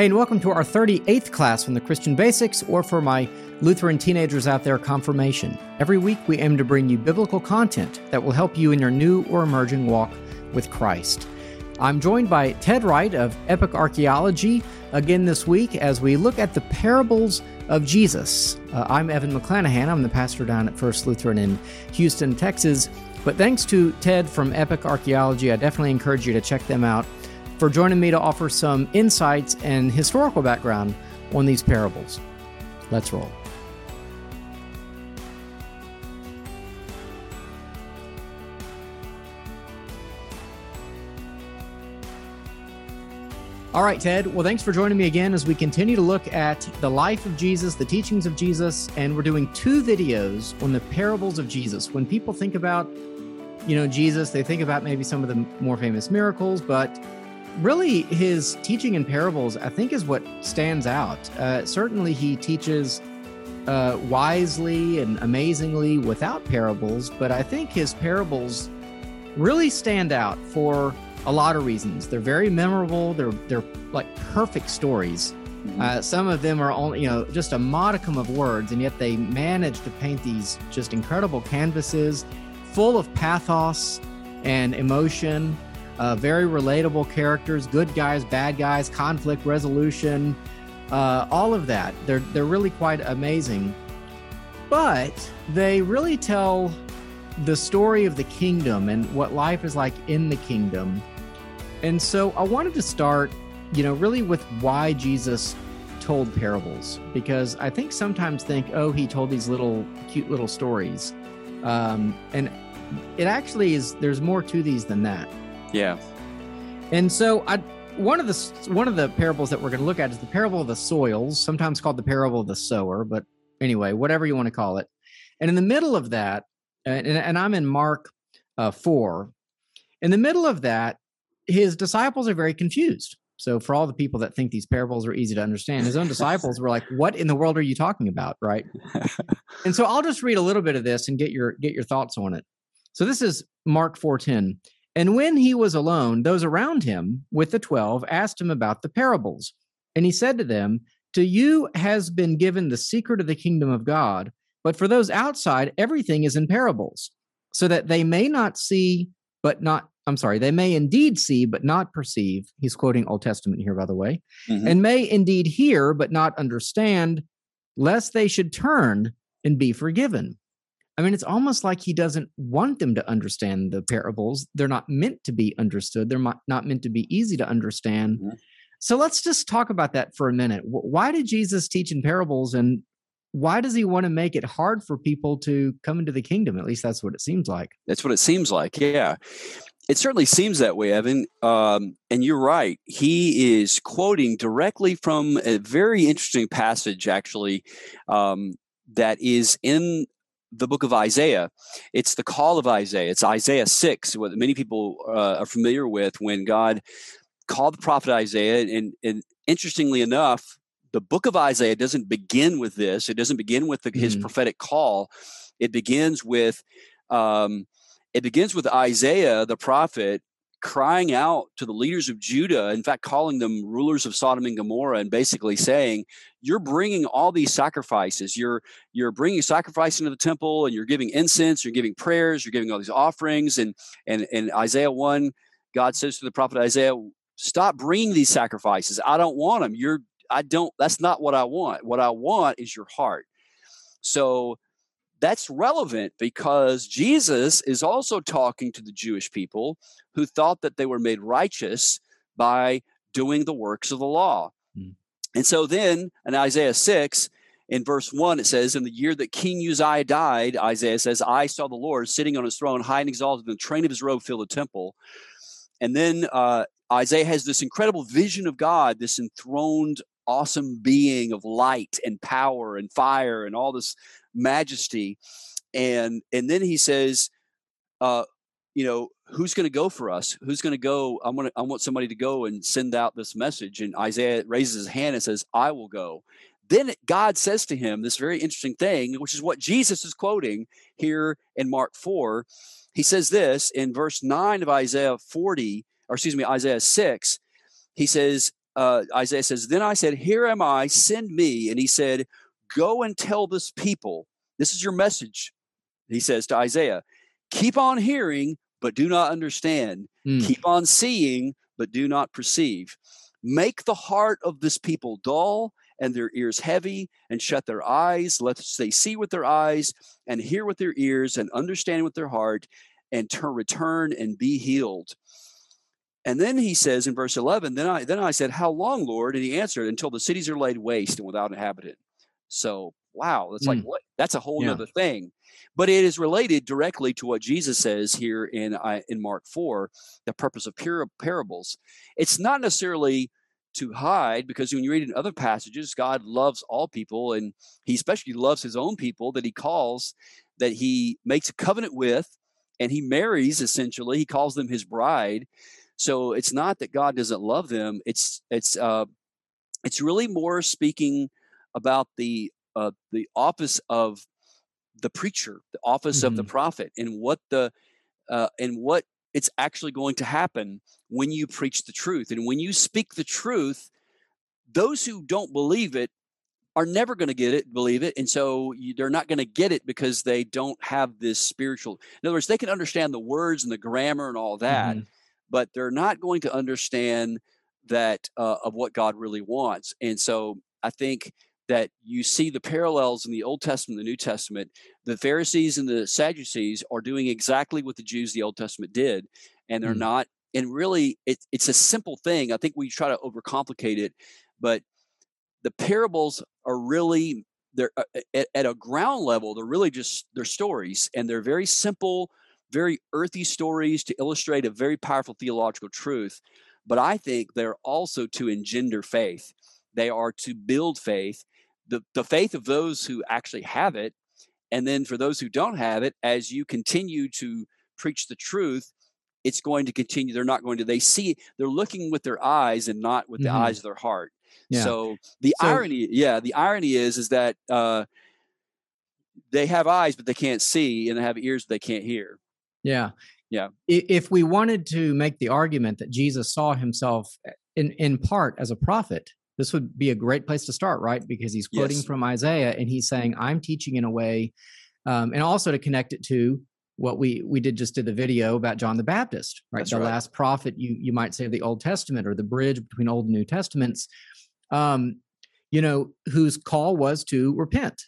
Hey, and welcome to our 38th class from the Christian Basics, or for my Lutheran teenagers out there, Confirmation. Every week, we aim to bring you biblical content that will help you in your new or emerging walk with Christ. I'm joined by Ted Wright of Epic Archaeology again this week as we look at the parables of Jesus. Uh, I'm Evan McClanahan. I'm the pastor down at First Lutheran in Houston, Texas. But thanks to Ted from Epic Archaeology, I definitely encourage you to check them out for joining me to offer some insights and historical background on these parables. Let's roll. All right, Ted. Well, thanks for joining me again as we continue to look at the life of Jesus, the teachings of Jesus, and we're doing two videos on the parables of Jesus. When people think about, you know, Jesus, they think about maybe some of the more famous miracles, but really his teaching in parables, I think, is what stands out. Uh, certainly, he teaches uh, wisely and amazingly without parables, but I think his parables really stand out for a lot of reasons. They're very memorable. They're they're like perfect stories. Mm-hmm. Uh, some of them are only you know just a modicum of words, and yet they manage to paint these just incredible canvases full of pathos and emotion uh, very relatable characters, good guys, bad guys, conflict resolution, uh, all of that. They're they're really quite amazing, but they really tell the story of the kingdom and what life is like in the kingdom. And so I wanted to start, you know, really with why Jesus told parables because I think sometimes think, oh, he told these little cute little stories, um, and it actually is. There's more to these than that. Yeah. And so I one of the one of the parables that we're going to look at is the parable of the soils, sometimes called the parable of the sower, but anyway, whatever you want to call it. And in the middle of that, and, and I'm in Mark uh, 4, in the middle of that, his disciples are very confused. So for all the people that think these parables are easy to understand, his own disciples were like, "What in the world are you talking about?" Right? and so I'll just read a little bit of this and get your get your thoughts on it. So this is Mark 4:10. And when he was alone, those around him with the twelve asked him about the parables. And he said to them, To you has been given the secret of the kingdom of God, but for those outside, everything is in parables, so that they may not see, but not, I'm sorry, they may indeed see, but not perceive. He's quoting Old Testament here, by the way, mm-hmm. and may indeed hear, but not understand, lest they should turn and be forgiven. I mean, it's almost like he doesn't want them to understand the parables. They're not meant to be understood, they're not meant to be easy to understand. Mm-hmm. So let's just talk about that for a minute. Why did Jesus teach in parables and why does he want to make it hard for people to come into the kingdom? At least that's what it seems like. That's what it seems like. Yeah. It certainly seems that way, Evan. Um, and you're right. He is quoting directly from a very interesting passage, actually, um, that is in the book of Isaiah. It's the call of Isaiah. It's Isaiah 6, what many people uh, are familiar with when God called the prophet Isaiah. And, and interestingly enough, the book of Isaiah doesn't begin with this, it doesn't begin with the, his mm-hmm. prophetic call. It begins with. Um, it begins with Isaiah the prophet crying out to the leaders of Judah, in fact, calling them rulers of Sodom and Gomorrah, and basically saying, "You're bringing all these sacrifices. You're you're bringing sacrifice into the temple, and you're giving incense. You're giving prayers. You're giving all these offerings." And and and Isaiah one, God says to the prophet Isaiah, "Stop bringing these sacrifices. I don't want them. You're I don't. That's not what I want. What I want is your heart." So that's relevant because Jesus is also talking to the Jewish people who thought that they were made righteous by doing the works of the law. Mm. And so then in Isaiah 6, in verse 1, it says, In the year that King Uzziah died, Isaiah says, I saw the Lord sitting on his throne, high and exalted, and the train of his robe filled the temple. And then uh, Isaiah has this incredible vision of God, this enthroned, awesome being of light and power and fire and all this majesty. And and then he says, uh, you know, who's going to go for us? Who's going to go? I want I want somebody to go and send out this message. And Isaiah raises his hand and says, I will go. Then God says to him this very interesting thing, which is what Jesus is quoting here in Mark 4. He says this in verse 9 of Isaiah 40, or excuse me, Isaiah 6. He says, uh, Isaiah says, Then I said, Here am I, send me. And he said, Go and tell this people, this is your message. He says to Isaiah, Keep on hearing, but do not understand. Mm. Keep on seeing, but do not perceive. Make the heart of this people dull and their ears heavy, and shut their eyes, lest they see with their eyes, and hear with their ears, and understand with their heart, and turn, return and be healed. And then he says in verse 11, then I, then I said, How long, Lord? And he answered, Until the cities are laid waste and without inhabitant. So, wow, that's mm. like, what? That's a whole yeah. other thing. But it is related directly to what Jesus says here in, in Mark 4, the purpose of parables. It's not necessarily to hide because when you read in other passages, God loves all people and he especially loves his own people that he calls, that he makes a covenant with, and he marries essentially. He calls them his bride. So it's not that God doesn't love them. It's it's uh, it's really more speaking about the uh, the office of the preacher, the office mm-hmm. of the mm-hmm. prophet, and what the uh, and what it's actually going to happen when you preach the truth. And when you speak the truth, those who don't believe it are never going to get it, believe it. And so you, they're not going to get it because they don't have this spiritual. In other words, they can understand the words and the grammar and all that, mm-hmm. but they're not going to understand that uh, of what God really wants. And so I think that you see the parallels in the Old Testament and the New Testament. The Pharisees and the Sadducees are doing exactly what the Jews the Old Testament did, and they're mm. not. And really, it, it's a simple thing. I think we try to overcomplicate it, but the parables are really they're uh, at, at a ground level. They're really just they're stories, and they're very simple, very earthy stories to illustrate a very powerful theological truth. But I think they're also to engender faith. They are to build faith the, the faith of those who actually have it. And then for those who don't have it, as you continue to preach the truth, it's going to continue. They're not going to, they see, they're looking with their eyes and not with the mm-hmm. eyes of their heart. Yeah. So the so, irony, yeah, the irony is, is that uh, they have eyes, but they can't see, and they have ears, but they can't hear. Yeah. Yeah. If we wanted to make the argument that Jesus saw himself eh, in, in part as a prophet, this would be a great place to start, right? Because he's quoting yes. from Isaiah and he's saying, I'm teaching in a way, um, and also to connect it to what we we did just did the video about John the Baptist, right? That's the right. last prophet, you you might say of the Old Testament or the bridge between Old and New Testaments, um, you know, whose call was to repent.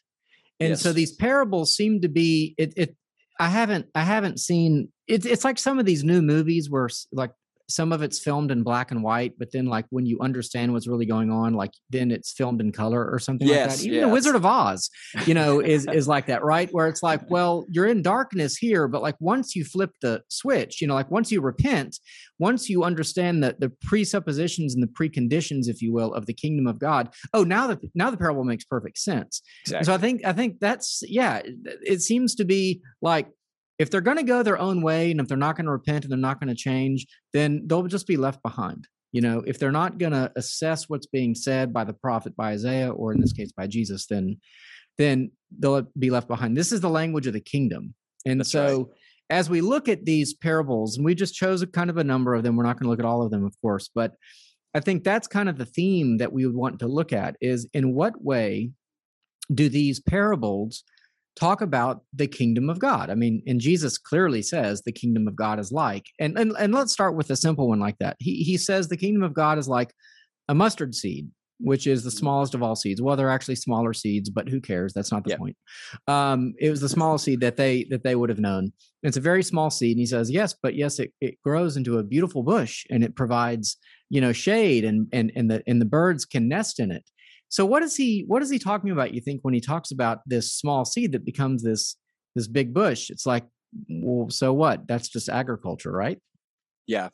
And yes. so these parables seem to be it, it I haven't I haven't seen it's it's like some of these new movies where like some of it's filmed in black and white, but then like when you understand what's really going on, like then it's filmed in color or something yes, like that. Even yes. the Wizard of Oz, you know, is is like that, right? Where it's like, well, you're in darkness here, but like once you flip the switch, you know, like once you repent, once you understand the the presuppositions and the preconditions, if you will, of the kingdom of God, oh, now the now the parable makes perfect sense. Exactly. So I think I think that's yeah, it seems to be like if they're going to go their own way and if they're not going to repent and they're not going to change, then they'll just be left behind. You know, if they're not going to assess what's being said by the prophet, by Isaiah, or in this case by Jesus, then then they'll be left behind. This is the language of the kingdom. And That's so right. as we look at these parables, and we just chose a kind of a number of them, we're not going to look at all of them, of course, but I think that's kind of the theme that we would want to look at is in what way do these parables talk about the kingdom of God. I mean, and Jesus clearly says the kingdom of God is like, and and, and let's start with a simple one like that. He he says the kingdom of God is like a mustard seed, which is the mm-hmm. smallest of all seeds. Well, they're actually smaller seeds, but who cares? That's not the point. Um, it was the smallest seed that they that they would have known. It's a very small seed, and he says, yes, but yes, it, it grows into a beautiful bush, and it provides you know shade, and and and the and the birds can nest in it. So what is he what is he talking about you think when he talks about this small seed that becomes this this big bush? It's like well so what? That's just agriculture, right? Yeah.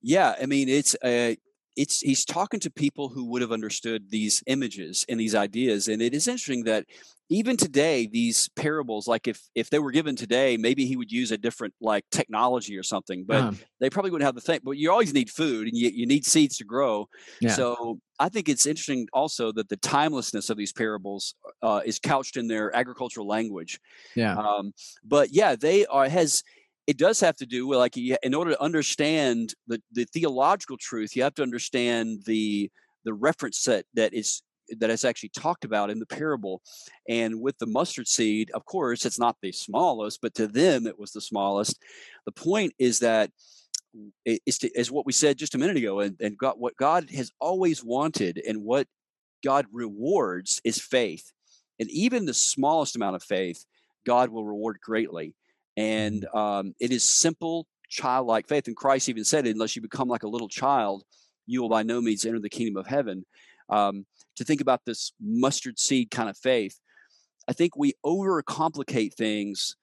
Yeah, I mean it's a it's he's talking to people who would have understood these images and these ideas and it is interesting that even today these parables like if if they were given today maybe he would use a different like technology or something but uh-huh. they probably wouldn't have the thing but you always need food and you, you need seeds to grow yeah. so i think it's interesting also that the timelessness of these parables uh, is couched in their agricultural language yeah um, but yeah they are has it does have to do with like in order to understand the, the theological truth you have to understand the the reference set that is that is actually talked about in the parable. And with the mustard seed, of course, it's not the smallest, but to them it was the smallest. The point is that is, to, is what we said just a minute ago, and, and God, what God has always wanted and what God rewards is faith. And even the smallest amount of faith, God will reward greatly. And um, it is simple, childlike faith. And Christ even said, unless you become like a little child, you will by no means enter the kingdom of heaven. Um, to think about this mustard seed kind of faith, I think we overcomplicate things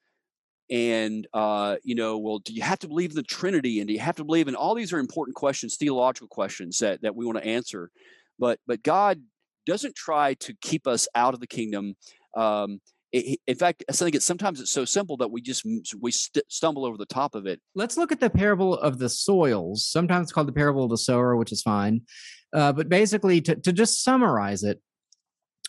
and uh, you know well do you have to believe in the trinity and do you have to believe in all these are important questions theological questions that, that we want to answer but but god doesn't try to keep us out of the kingdom um, it, in fact i think it's sometimes it's so simple that we just we st- stumble over the top of it. Let's look at the parable of the soils. Sometimes it's called the parable of the sower which is fine. Uh, but basically to, to just summarize it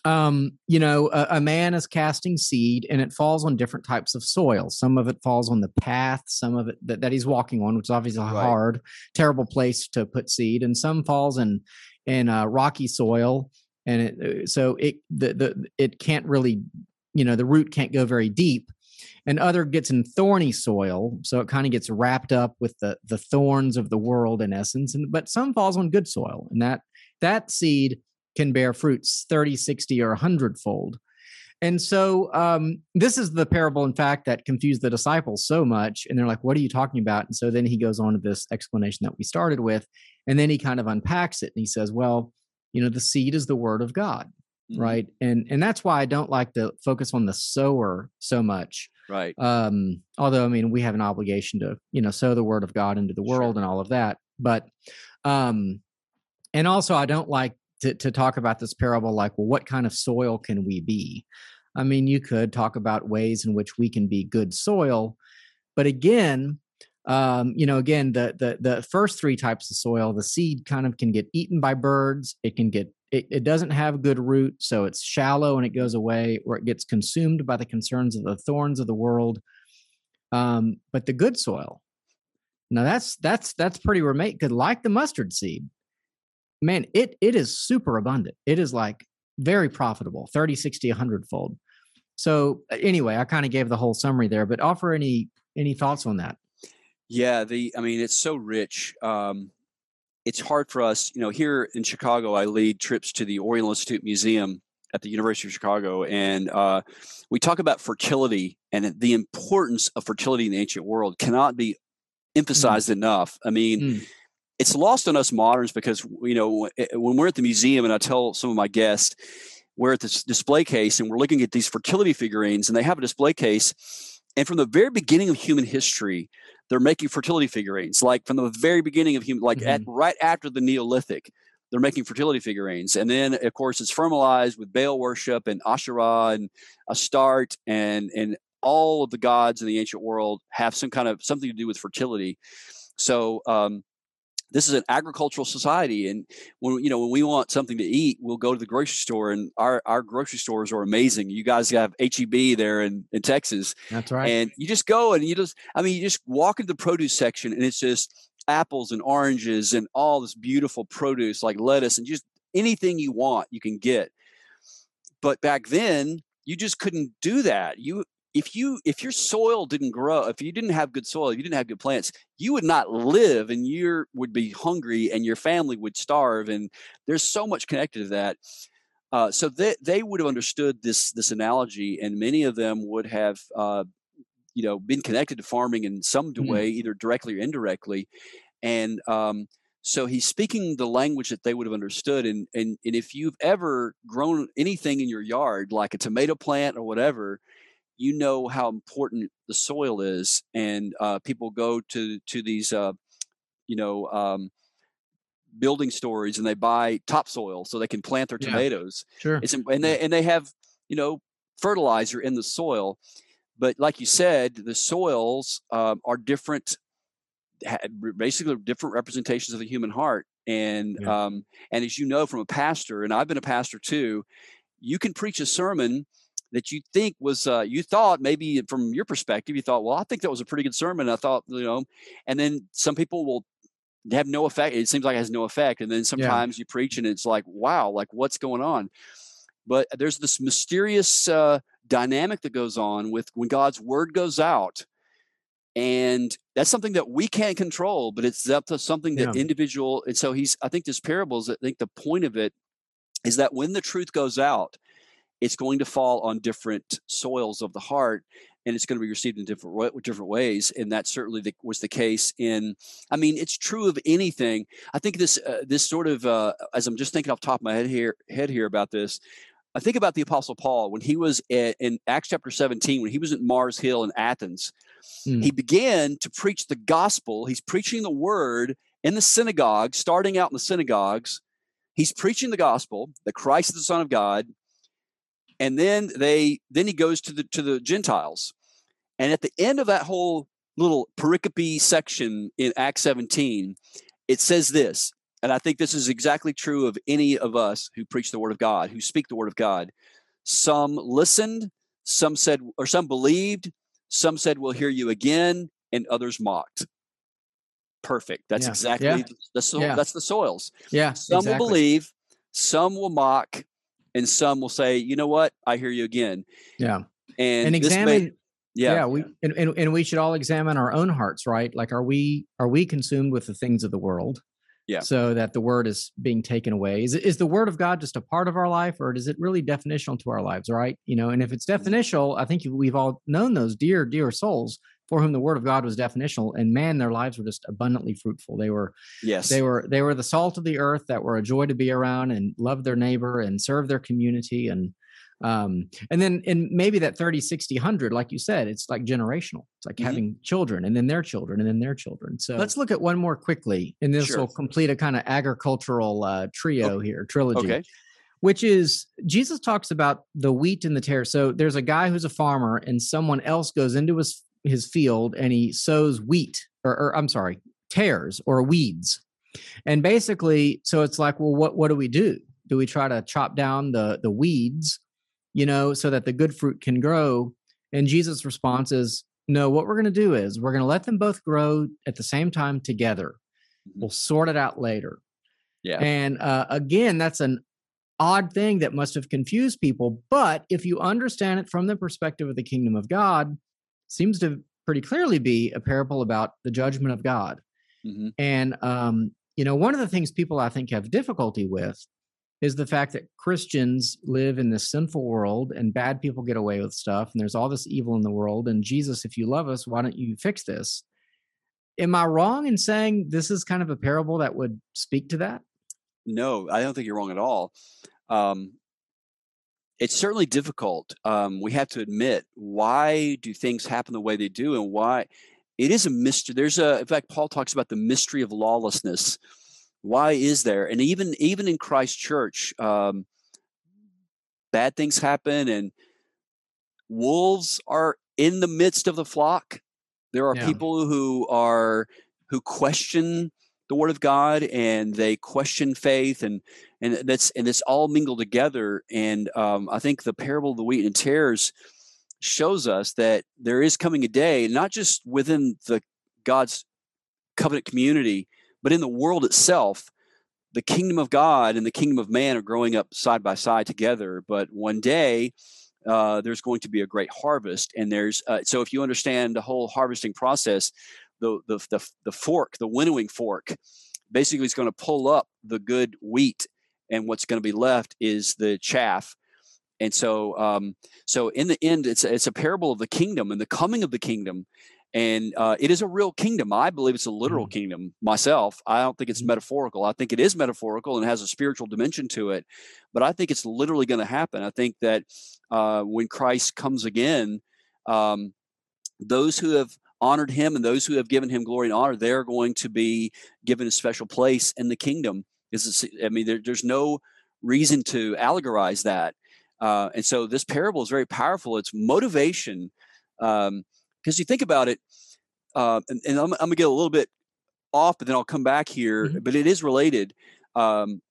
um, you know, a, a, man is casting seed and it falls on different types of soil. Some of it falls on the path, some of it that, that he's walking on, which is obviously a hard, terrible place to put seed, and some falls in in uh, rocky soil, and it, uh, so it the, the it can't really, you know, the root can't go very deep. And other gets in thorny soil, so it kind of gets wrapped up with the the thorns of the world in essence. And but some falls on good soil, and that that seed can bear fruits 30, 60, or 100 fold. And so um, this is the parable, in fact, that confused the disciples so much. And they're like, what are you talking about? And so then he goes on to this explanation that we started with. And then he kind of unpacks it and he says, well, you know, the seed is the word of God. Mm-hmm. Right. And and that's why I don't like to focus on the sower so much. Right. Um, although I mean we have an obligation to, you know, sow the word of God into the world sure. and all of that. But um and also I don't like to, to talk about this parable like, well, what kind of soil can we be? I mean, you could talk about ways in which we can be good soil, but again, um, you know, again, the the the first three types of soil, the seed kind of can get eaten by birds. It can get it, it doesn't have good root, so it's shallow and it goes away, or it gets consumed by the concerns of the thorns of the world. Um, but the good soil, now that's that's that's pretty remote. Good, like the mustard seed, man, it it is super abundant. It is like very profitable, 30, 60, 100 fold. So anyway, I kind of gave the whole summary there, but offer any any thoughts on that? Yeah, the I mean, it's so rich. Um, it's hard for us, you know, here in Chicago, I lead trips to the Oriental Institute Museum at the University of Chicago, and uh, we talk about fertility and the importance of fertility in the ancient world cannot be mm. emphasized mm. enough. I mean, mm it's lost on us moderns because you know eh, when we're at the museum and I tell some of my guests we're at this display case and we're looking at these fertility figurines and they have a display case and from the very beginning of human history they're making fertility figurines like from the very beginning of human like mm-hmm. at right after the neolithic they're making fertility figurines and then of course it's formalized with baal worship and asherah and astarte and and all of the gods in the ancient world have some kind of something to do with fertility so um, this is an agricultural society and when you know when we want something to eat we'll go to the grocery store and our our grocery stores are amazing. You guys have heb there in, in texas that's right. and you just go and you just i mean you just walk into the produce section and it's just apples and oranges and all this beautiful produce like lettuce and just anything you want you can get. But back then you just couldn't do that. You if you if your soil didn't grow if you didn't have good soil if you didn't have good plants you would not live and you would be hungry and your family would starve and there's so much connected to that uh, so they, they would have understood this this analogy and many of them would have uh, you know been connected to farming in some mm-hmm. way either directly or indirectly and um, so he's speaking the language that they would have understood and, and and if you've ever grown anything in your yard like a tomato plant or whatever you know how important the soil is, and uh, people go to to these, uh, you know, um, building stories and they buy topsoil so they can plant their tomatoes. Yeah, sure. It's, and they and they have you know fertilizer in the soil, but like you said, the soils um, are different, basically different representations of the human heart. And yeah. um, and as you know from a pastor, and I've been a pastor too, you can preach a sermon that you think was uh, you thought maybe from your perspective you thought well i think that was a pretty good sermon i thought you know and then some people will have no effect. It seems like it has no effect. And then sometimes yeah. you preach and it's like, wow, like what's going on? But there's this mysterious uh, dynamic that goes on with when God's word goes out. And that's something that we can't control, but it's up to something that yeah. individual. And so he's, I think this parable is, I think the point of it is that when the truth goes out, it's going to fall on different soils of the heart and it's going to be received in different different ways and that certainly the, was the case in i mean it's true of anything. I think this uh, this sort of uh, as i'm just thinking off top of my head here head here about this i think about the apostle paul when he was at, in acts chapter 17 when he was at mars hill in athens. Mm. he began to preach the gospel. He's preaching the word in the synagogue starting out in the synagogues. He's preaching the gospel that christ is the son of god and then they then he goes to the to the gentiles and at the end of that whole little pericope section in acts 17 it says this and i think this is exactly true of any of us who preach the word of god who speak the word of god some listened some said or some believed some said we'll hear you again and others mocked perfect that's yeah. exactly yeah. the soil yeah. that's the soils yeah some exactly. will believe some will mock and some will say, you know what, I hear you again. Yeah. And, and examine. May, yeah. yeah, we and, and, and we should all examine our own hearts, right? Like, are we are we consumed with the things of the world? Yeah. So that the word is being taken away. Is is the word of God just a part of our life, or is it really definitional to our lives? Right. You know, and if it's mm-hmm. definitional, I think we've all known those dear, dear souls for whom the word of God was definitional, and man, their lives were just abundantly fruitful. They were, yes, they were, they were the salt of the earth that were a joy to be around and loved their neighbor and served their community. And, um, and then, and maybe that 30, 60, 100, like you said, it's like generational. It's like mm-hmm. having children and then their children and then their children. So let's look at one more quickly, and this sure. will complete a kind of agricultural uh, trio okay. here, trilogy. Okay which is Jesus talks about the wheat and the tare. So there's a guy who's a farmer, and someone else goes into his his field and he sows wheat or, or I'm sorry, tares or weeds. And basically, so it's like, well, what what do we do? Do we try to chop down the the weeds, you know, so that the good fruit can grow? And Jesus' response is, no, what we're going to do is we're going to let them both grow at the same time together. Mm-hmm. We'll sort it out later. Yeah. And uh, again, that's an odd thing that must have confused people. But if you understand it from the perspective of the kingdom of God, seems to pretty clearly be a parable about the judgment of God. Mm-hmm. And, um, you know, one of the things people I think have difficulty with is the fact that Christians live in this sinful world and bad people get away with stuff and there's all this evil in the world. And Jesus, if you love us, why don't you fix this? Am I wrong in saying this is kind of a parable that would speak to that? No, I don't think you're wrong at all. Um, it's certainly difficult. Um, we have to admit why do things happen the way they do, and why it is a mystery. There's a, in fact, Paul talks about the mystery of lawlessness. Why is there? And even even in Christ Church, um, bad things happen, and wolves are in the midst of the flock. There are yeah. people who are who question the word of God and they question faith and and that's and it's all mingled together. And um, I think the parable of the wheat and tares shows us that there is coming a day, not just within the God's covenant community, but in the world itself. The kingdom of God and the kingdom of man are growing up side by side together. But one day, uh, there's going to be a great harvest, and there's uh, so if you understand the whole harvesting process, the, the, the, the fork, the winnowing fork, basically is going to pull up the good wheat, and what's going to be left is the chaff. And so, um, so in the end, it's it's a parable of the kingdom and the coming of the kingdom, and uh, it is a real kingdom. I believe it's a literal mm-hmm. kingdom myself. I don't think it's mm-hmm. metaphorical. I think it is metaphorical and has a spiritual dimension to it, but I think it's literally going to happen. I think that uh, when Christ comes again, um, those who have honored him and those who have given him glory and honor, they're going to be given a special place in the kingdom. Is I mean, there, there's no reason to allegorize that. Uh, and so this parable is very powerful. It's motivation. Because um, you think about it, uh, and, and I'm, I'm going to get a little bit off, but then I'll come back here, mm-hmm. but it is related. Um,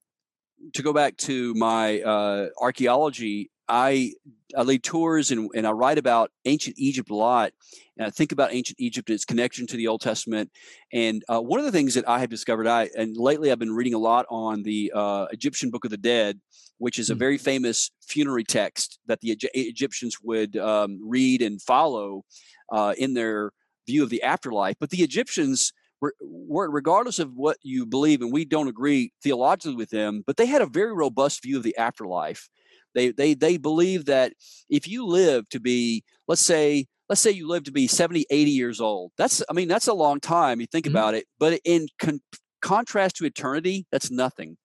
to go back to my uh, archaeology I I lead tours and, and I write about ancient Egypt a lot. And I think about ancient Egypt and its connection to the Old Testament. And uh, one of the things that I have discovered, I and lately I've been reading a lot on the uh, Egyptian Book of the Dead, which is a hmm. very famous funerary text that the Egyptians would um, read and follow uh, in their view of the afterlife. But the Egyptians were, regardless of what you believe, and we don't agree theologically with them, but they had a very robust view of the afterlife. They they they believe that if you live to be, let's say, let's say you live to be 70, 80 years old. That's I mean, that's a long time. You think mm-hmm. about it, but in con- contrast to eternity, that's nothing.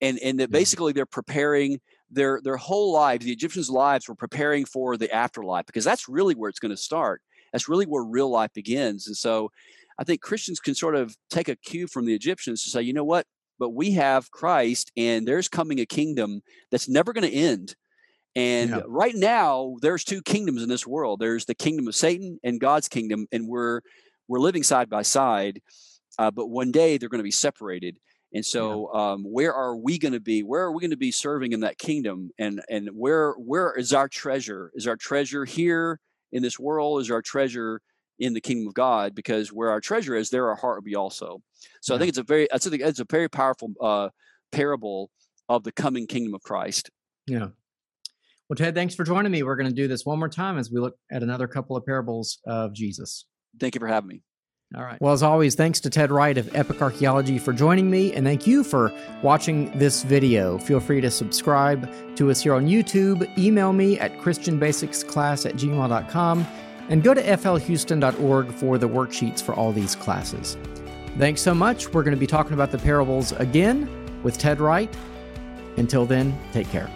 And and that basically they're preparing their their whole lives, the Egyptians' lives were preparing for the afterlife because that's really where it's going to start. That's really where real life begins. And so I think Christians can sort of take a cue from the Egyptians to say, you know what? But we have Christ, and there's coming a kingdom that's never going to end. And yeah. right now, there's two kingdoms in this world. There's the kingdom of Satan and God's kingdom, and we're we're living side by side. Uh, but one day they're going to be separated. And so, yeah. um, where are we going to be? Where are we going to be serving in that kingdom? And and where where is our treasure? Is our treasure here in this world? Is our treasure in the kingdom of God because where our treasure is, there our heart will be also. So yeah. I think it's a very, I think it's a very powerful uh, parable of the coming kingdom of Christ. Yeah. Well, Ted, thanks for joining me. We're going to do this one more time as we look at another couple of parables of Jesus. Thank you for having me. All right. Well, as always, thanks to Ted Wright of Epic Archaeology for joining me, and thank you for watching this video. Feel free to subscribe to us here on YouTube. Email me at christianbasicsclass at gmail.com and go to flhouston.org for the worksheets for all these classes. Thanks so much. We're going to be talking about the parables again with Ted Wright. Until then, take care.